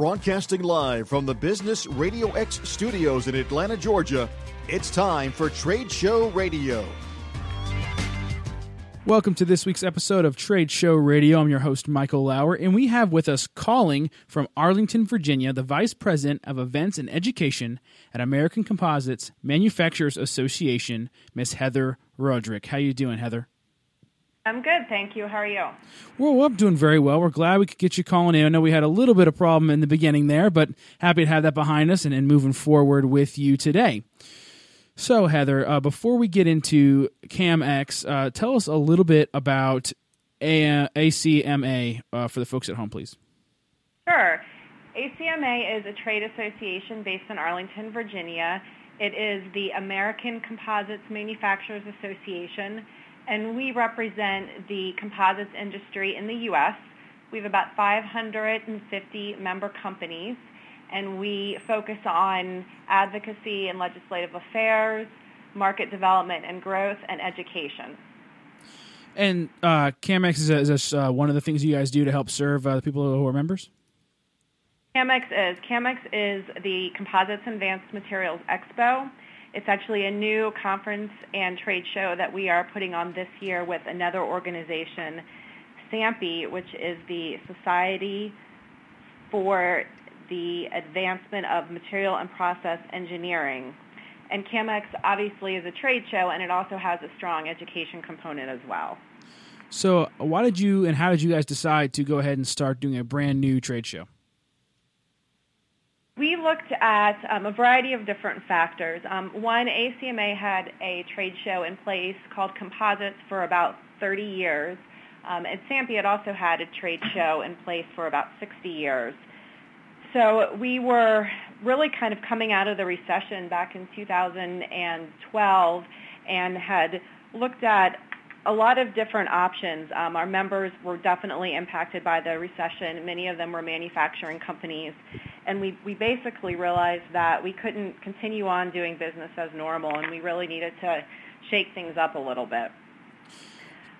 Broadcasting live from the Business Radio X studios in Atlanta, Georgia, it's time for Trade Show Radio. Welcome to this week's episode of Trade Show Radio. I'm your host, Michael Lauer, and we have with us calling from Arlington, Virginia, the Vice President of Events and Education at American Composites Manufacturers Association, Miss Heather Roderick. How you doing, Heather? I'm good, thank you. How are you? Well, I'm doing very well. We're glad we could get you calling in. I know we had a little bit of problem in the beginning there, but happy to have that behind us and, and moving forward with you today. So, Heather, uh, before we get into CAMX, uh, tell us a little bit about a- ACMA uh, for the folks at home, please. Sure. ACMA is a trade association based in Arlington, Virginia. It is the American Composites Manufacturers Association and we represent the composites industry in the U.S. We have about 550 member companies, and we focus on advocacy and legislative affairs, market development and growth, and education. And uh, CAMX is, is this, uh, one of the things you guys do to help serve uh, the people who are members? CAMX is. CAMX is the Composites Advanced Materials Expo. It's actually a new conference and trade show that we are putting on this year with another organization, SAMPE, which is the Society for the Advancement of Material and Process Engineering. And CAMX obviously is a trade show, and it also has a strong education component as well. So, why did you and how did you guys decide to go ahead and start doing a brand new trade show? Looked at um, a variety of different factors. Um, one, ACMA had a trade show in place called Composites for about 30 years. Um, and SAMPE had also had a trade show in place for about 60 years. So we were really kind of coming out of the recession back in 2012 and had looked at a lot of different options. Um, our members were definitely impacted by the recession. Many of them were manufacturing companies. And we, we basically realized that we couldn't continue on doing business as normal, and we really needed to shake things up a little bit.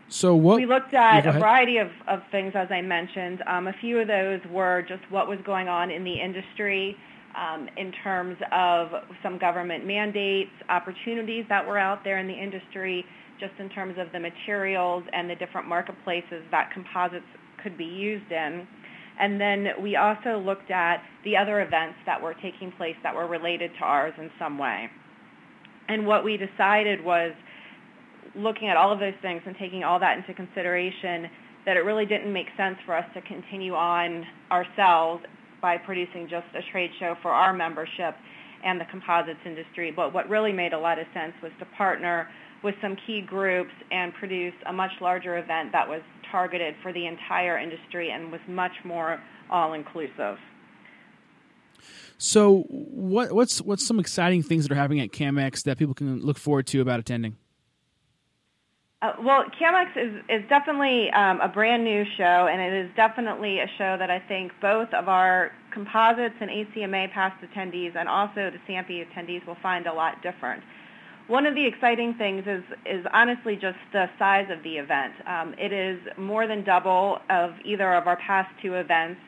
So what we looked at a variety of, of things, as I mentioned. Um, a few of those were just what was going on in the industry um, in terms of some government mandates, opportunities that were out there in the industry, just in terms of the materials and the different marketplaces that composites could be used in. And then we also looked at the other events that were taking place that were related to ours in some way. And what we decided was looking at all of those things and taking all that into consideration that it really didn't make sense for us to continue on ourselves by producing just a trade show for our membership and the composites industry. But what really made a lot of sense was to partner with some key groups and produce a much larger event that was targeted for the entire industry and was much more all-inclusive. So, what, what's what's some exciting things that are happening at CAMX that people can look forward to about attending? Uh, well, CAMX is, is definitely um, a brand new show, and it is definitely a show that I think both of our composites and ACMA past attendees and also the SAMPE attendees will find a lot different. One of the exciting things is, is honestly just the size of the event. Um, it is more than double of either of our past two events.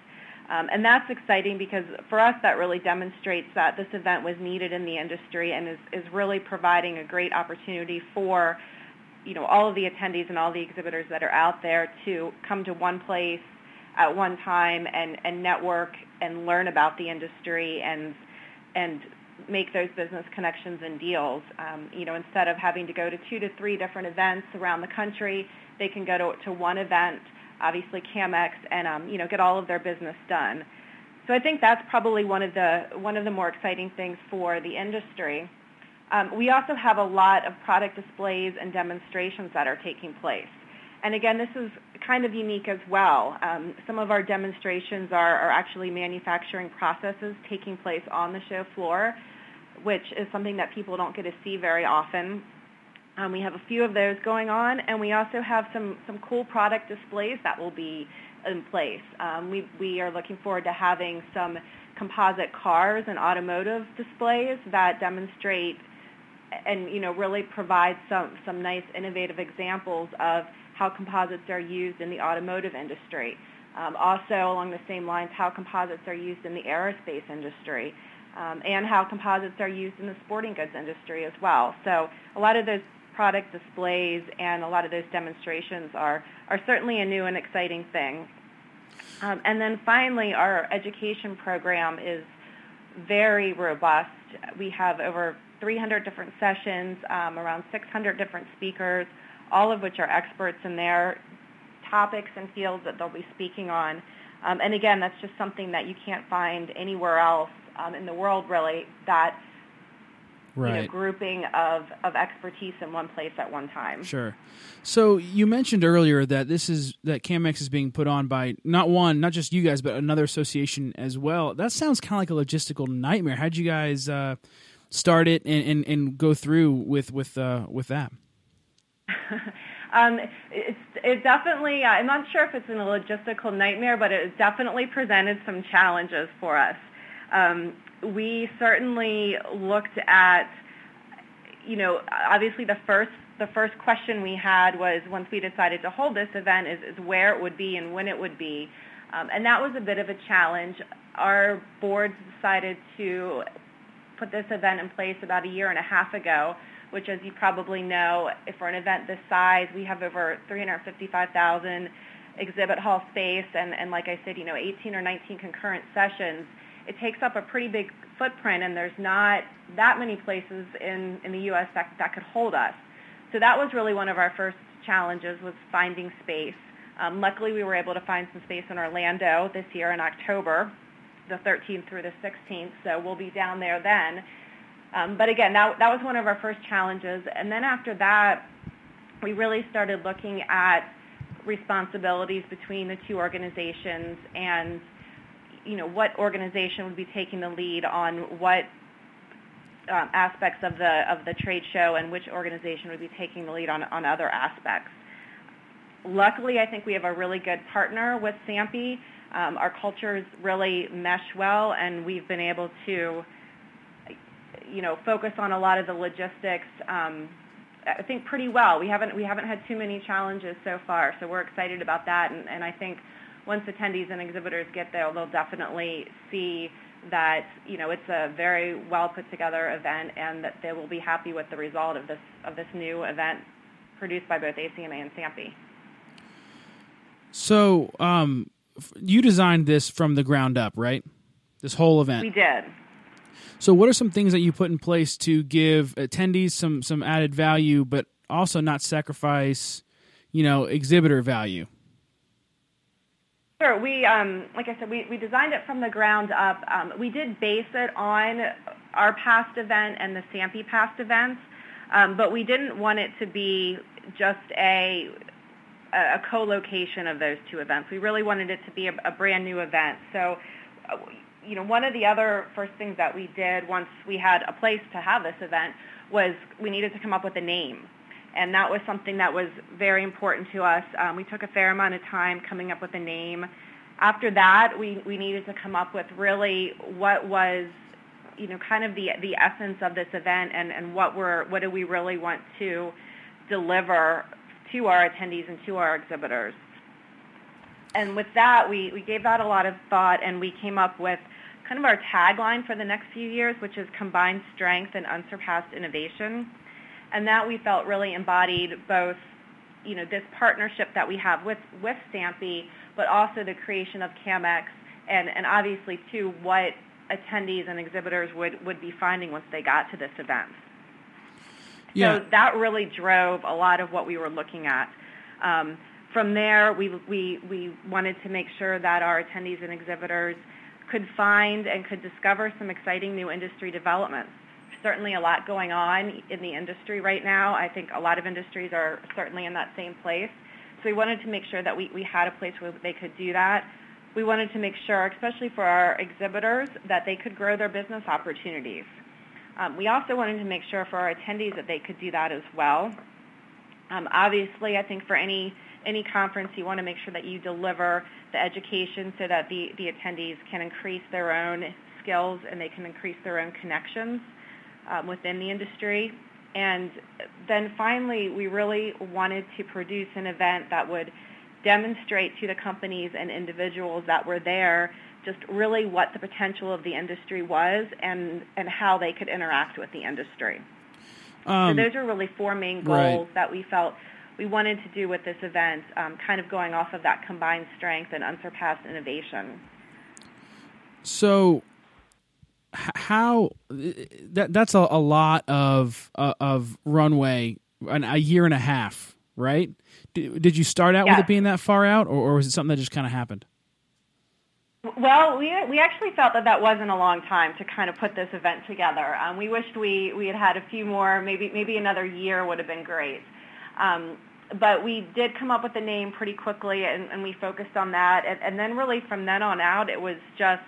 Um, and that's exciting because for us that really demonstrates that this event was needed in the industry and is, is really providing a great opportunity for you know all of the attendees and all the exhibitors that are out there to come to one place at one time and, and network and learn about the industry and and make those business connections and deals. Um, you know, instead of having to go to two to three different events around the country, they can go to, to one event, obviously CAMX, and um, you know get all of their business done. So I think that's probably one of the one of the more exciting things for the industry. Um, we also have a lot of product displays and demonstrations that are taking place. And again, this is kind of unique as well. Um, some of our demonstrations are, are actually manufacturing processes taking place on the show floor which is something that people don't get to see very often. Um, we have a few of those going on, and we also have some, some cool product displays that will be in place. Um, we, we are looking forward to having some composite cars and automotive displays that demonstrate and you know really provide some, some nice innovative examples of how composites are used in the automotive industry. Um, also, along the same lines, how composites are used in the aerospace industry, um, and how composites are used in the sporting goods industry as well. So, a lot of those product displays and a lot of those demonstrations are are certainly a new and exciting thing. Um, and then finally, our education program is very robust. We have over 300 different sessions, um, around 600 different speakers, all of which are experts in their topics and fields that they'll be speaking on. Um, and again, that's just something that you can't find anywhere else um, in the world, really, that right. you know, grouping of, of expertise in one place at one time. Sure. So you mentioned earlier that this is that CAMX is being put on by not one, not just you guys, but another association as well. That sounds kind of like a logistical nightmare. How'd you guys uh, start it and, and, and, go through with with uh, with that? um, it's it definitely. Uh, I'm not sure if it's in a logistical nightmare, but it definitely presented some challenges for us. Um, we certainly looked at, you know, obviously the first the first question we had was once we decided to hold this event is, is where it would be and when it would be. Um, and that was a bit of a challenge. Our board decided to put this event in place about a year and a half ago, which as you probably know, for an event this size, we have over 355,000 exhibit hall space and, and like I said, you know, 18 or 19 concurrent sessions it takes up a pretty big footprint, and there's not that many places in, in the U.S. that, that could hold us. So that was really one of our first challenges was finding space. Um, luckily, we were able to find some space in Orlando this year in October, the 13th through the 16th. So we'll be down there then. Um, but again, that, that was one of our first challenges. And then after that, we really started looking at responsibilities between the two organizations and you know, what organization would be taking the lead on what um, aspects of the of the trade show and which organization would be taking the lead on, on other aspects. Luckily, I think we have a really good partner with SAMPE. Um, our cultures really mesh well, and we've been able to, you know, focus on a lot of the logistics. Um, I think pretty well. We haven't we haven't had too many challenges so far, so we're excited about that. And, and I think once attendees and exhibitors get there, they'll definitely see that you know it's a very well put together event, and that they will be happy with the result of this of this new event produced by both ACMA and SAMPE. So, um, you designed this from the ground up, right? This whole event. We did. So, what are some things that you put in place to give attendees some some added value, but also not sacrifice, you know, exhibitor value? Sure. We, um, like I said, we, we designed it from the ground up. Um, we did base it on our past event and the SAMPE past events, um, but we didn't want it to be just a a co-location of those two events. We really wanted it to be a, a brand new event. So, uh, you know, one of the other first things that we did once we had a place to have this event was we needed to come up with a name and that was something that was very important to us. Um, we took a fair amount of time coming up with a name. After that, we, we needed to come up with really what was, you know, kind of the the essence of this event and, and what were what do we really want to deliver to our attendees and to our exhibitors. And with that, we, we gave that a lot of thought and we came up with kind of our tagline for the next few years, which is combined strength and unsurpassed innovation and that we felt really embodied both you know this partnership that we have with with SAMPE, but also the creation of CAMX, and and obviously too what attendees and exhibitors would would be finding once they got to this event. Yeah. So that really drove a lot of what we were looking at. Um, from there, we, we, we wanted to make sure that our attendees and exhibitors could find and could discover some exciting new industry developments certainly a lot going on in the industry right now. I think a lot of industries are certainly in that same place. So we wanted to make sure that we, we had a place where they could do that. We wanted to make sure, especially for our exhibitors, that they could grow their business opportunities. Um, we also wanted to make sure for our attendees that they could do that as well. Um, obviously, I think for any any conference, you want to make sure that you deliver the education so that the, the attendees can increase their own skills and they can increase their own connections um, within the industry. And then finally, we really wanted to produce an event that would demonstrate to the companies and individuals that were there just really what the potential of the industry was and, and how they could interact with the industry. Um, so those are really four main goals right. that we felt we wanted to do with this event, um, kind of going off of that combined strength and unsurpassed innovation. So, how that that's a, a lot of uh, of runway, an, a year and a half, right? Did, did you start out yes. with it being that far out, or, or was it something that just kind of happened? Well, we we actually felt that that wasn't a long time to kind of put this event together. Um, we wished we we had had a few more, maybe maybe another year would have been great. Um, but we did come up with a name pretty quickly, and, and we focused on that. And, and then really from then on out, it was just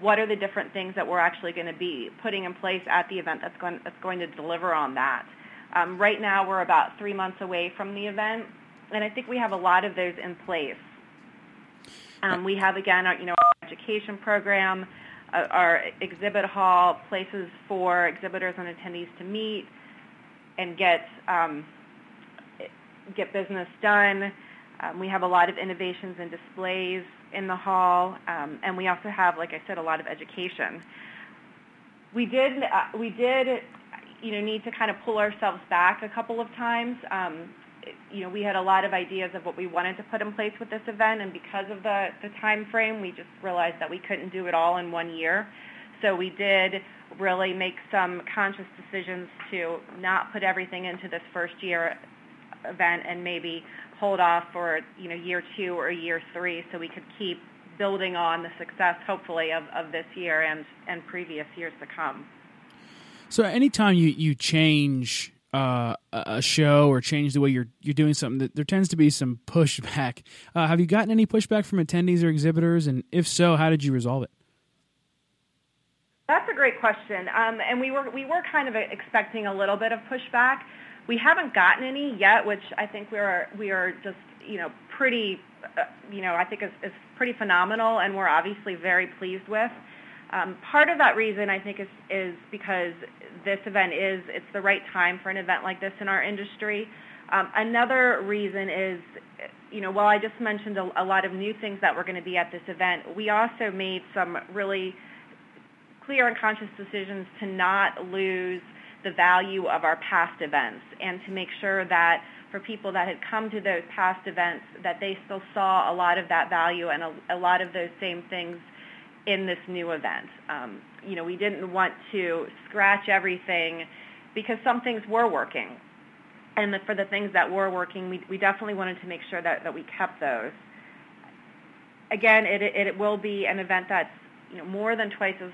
what are the different things that we're actually going to be putting in place at the event that's going that's going to deliver on that. Um, right now, we're about three months away from the event, and I think we have a lot of those in place. Um, we have again, our, you know, our education program, uh, our exhibit hall, places for exhibitors and attendees to meet and get um, get business done. Um, we have a lot of innovations and displays in the hall, um, and we also have, like I said, a lot of education. We did uh, we did you know need to kind of pull ourselves back a couple of times. Um, you know, we had a lot of ideas of what we wanted to put in place with this event, and because of the, the time frame, we just realized that we couldn't do it all in one year. So we did really make some conscious decisions to not put everything into this first year event and maybe hold off for you know year two or year three, so we could keep building on the success, hopefully, of, of this year and and previous years to come. So anytime you you change uh, a show or change the way you're you're doing something, there tends to be some pushback. Uh, have you gotten any pushback from attendees or exhibitors, and if so, how did you resolve it? That's a great question, um, and we were we were kind of expecting a little bit of pushback. We haven't gotten any yet, which I think we are we are just you know pretty uh, you know I think is, is pretty phenomenal, and we're obviously very pleased with. Um, part of that reason, I think, is, is because this event is, it's the right time for an event like this in our industry. Um, another reason is, you know, while I just mentioned a, a lot of new things that were going to be at this event, we also made some really clear and conscious decisions to not lose the value of our past events and to make sure that for people that had come to those past events that they still saw a lot of that value and a, a lot of those same things in this new event. Um, you know, we didn't want to scratch everything because some things were working. And the, for the things that were working, we, we definitely wanted to make sure that, that we kept those. Again, it, it, it will be an event that's you know, more than twice as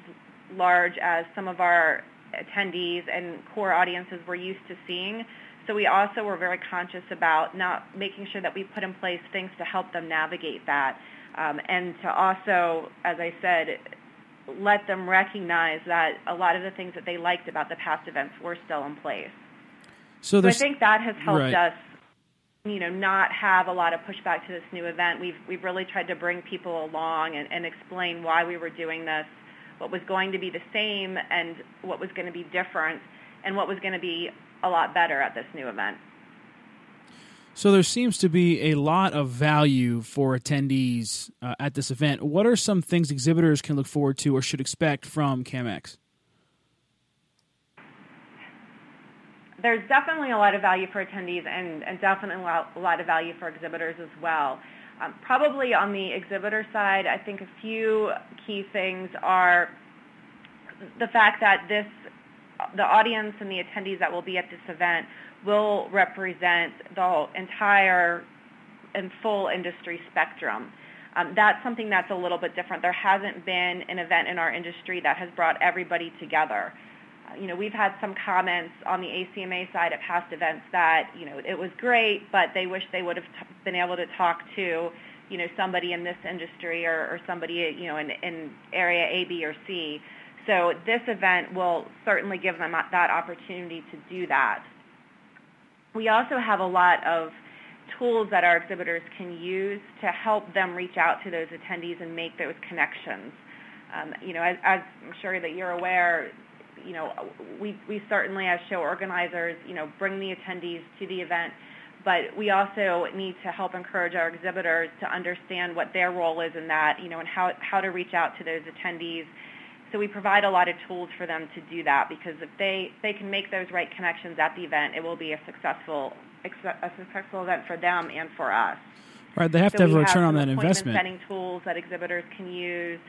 large as some of our attendees and core audiences we're used to seeing. So we also were very conscious about not making sure that we put in place things to help them navigate that um, and to also, as I said, let them recognize that a lot of the things that they liked about the past events were still in place. So, so I think that has helped right. us, you know, not have a lot of pushback to this new event. We've we've really tried to bring people along and, and explain why we were doing this, what was going to be the same, and what was going to be different, and what was going to be a lot better at this new event. So there seems to be a lot of value for attendees uh, at this event. What are some things exhibitors can look forward to or should expect from CAMX? There's definitely a lot of value for attendees and, and definitely a lot of value for exhibitors as well. Um, probably on the exhibitor side, I think a few key things are the fact that this, the audience and the attendees that will be at this event will represent the entire and full industry spectrum. Um, that's something that's a little bit different. There hasn't been an event in our industry that has brought everybody together. You know, we've had some comments on the ACMA side at past events that, you know, it was great, but they wish they would have t- been able to talk to, you know, somebody in this industry or, or somebody, you know, in, in area A, B, or C. So this event will certainly give them that opportunity to do that. We also have a lot of tools that our exhibitors can use to help them reach out to those attendees and make those connections. Um, you know, as, as, I'm sure that you're aware, you know, we, we certainly as show organizers, you know, bring the attendees to the event, but we also need to help encourage our exhibitors to understand what their role is in that, you know, and how, how to reach out to those attendees. So we provide a lot of tools for them to do that because if they, they can make those right connections at the event, it will be a successful a successful event for them and for us. Right, they have so to have a return have on that investment. Setting tools that exhibitors can use.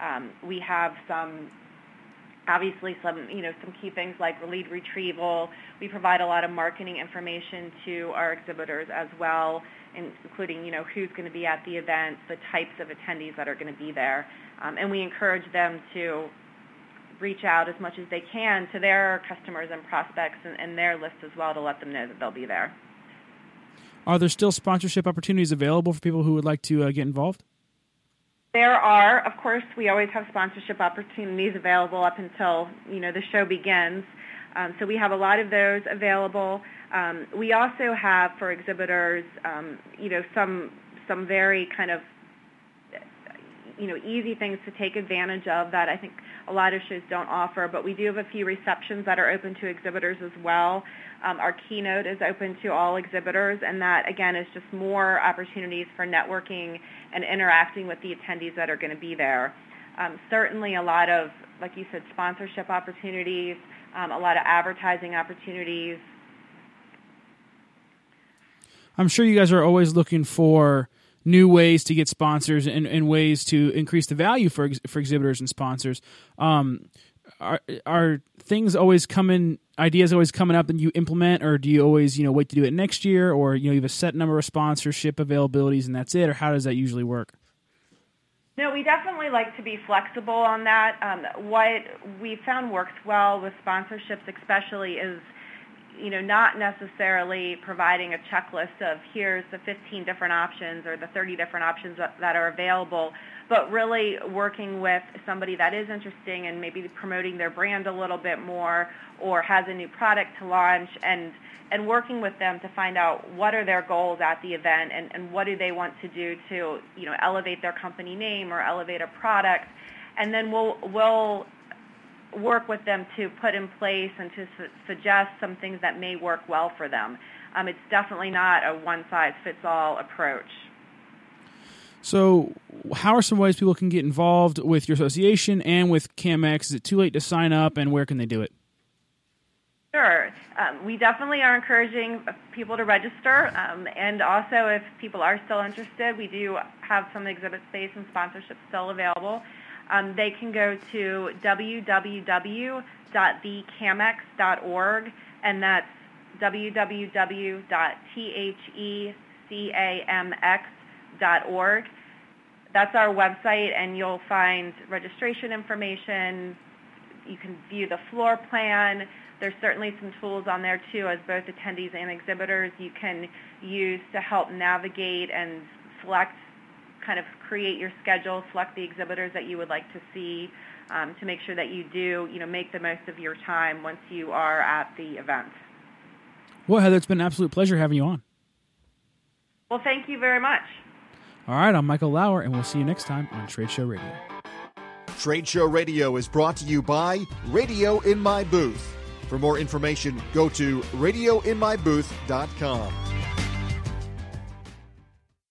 Um, we have some obviously some you know some key things like lead retrieval. We provide a lot of marketing information to our exhibitors as well, including you know who's going to be at the event, the types of attendees that are going to be there, um, and we encourage them to reach out as much as they can to their customers and prospects and, and their list as well to let them know that they'll be there. Are there still sponsorship opportunities available for people who would like to uh, get involved? There are, of course, we always have sponsorship opportunities available up until you know the show begins. Um, so we have a lot of those available. Um, we also have for exhibitors, um, you know, some some very kind of you know easy things to take advantage of that I think a lot of shows don't offer. But we do have a few receptions that are open to exhibitors as well. Um, our keynote is open to all exhibitors, and that again is just more opportunities for networking and interacting with the attendees that are going to be there. Um, certainly, a lot of, like you said, sponsorship opportunities, um, a lot of advertising opportunities. I'm sure you guys are always looking for new ways to get sponsors and, and ways to increase the value for for exhibitors and sponsors. Um, are are things always coming ideas always coming up and you implement or do you always you know wait to do it next year or you know you have a set number of sponsorship availabilities and that's it or how does that usually work no, we definitely like to be flexible on that. Um, what we found works well with sponsorships, especially, is you know not necessarily providing a checklist of here's the 15 different options or the 30 different options that, are available, but really working with somebody that is interesting and maybe promoting their brand a little bit more or has a new product to launch and and working with them to find out what are their goals at the event and, and what do they want to do to you know elevate their company name or elevate a product. And then we'll we'll work with them to put in place and to su- suggest some things that may work well for them. Um, it's definitely not a one size fits all approach. So, how are some ways people can get involved with your association and with CAMX? Is it too late to sign up, and where can they do it? Sure. Um, we definitely are encouraging people to register. Um, and also, if people are still interested, we do have some exhibit space and sponsorship still available. Um, they can go to www.thecamx.org, and that's www.thecamx.org. That's our website, and you'll find registration information. You can view the floor plan. There's certainly some tools on there too, as both attendees and exhibitors you can use to help navigate and select, kind of create your schedule, select the exhibitors that you would like to see um, to make sure that you do, you know, make the most of your time once you are at the event. Well, Heather, it's been an absolute pleasure having you on. Well, thank you very much. All right, I'm Michael Lauer, and we'll see you next time on Trade Show Radio. Trade Show Radio is brought to you by Radio in My Booth. For more information, go to radioinmybooth.com.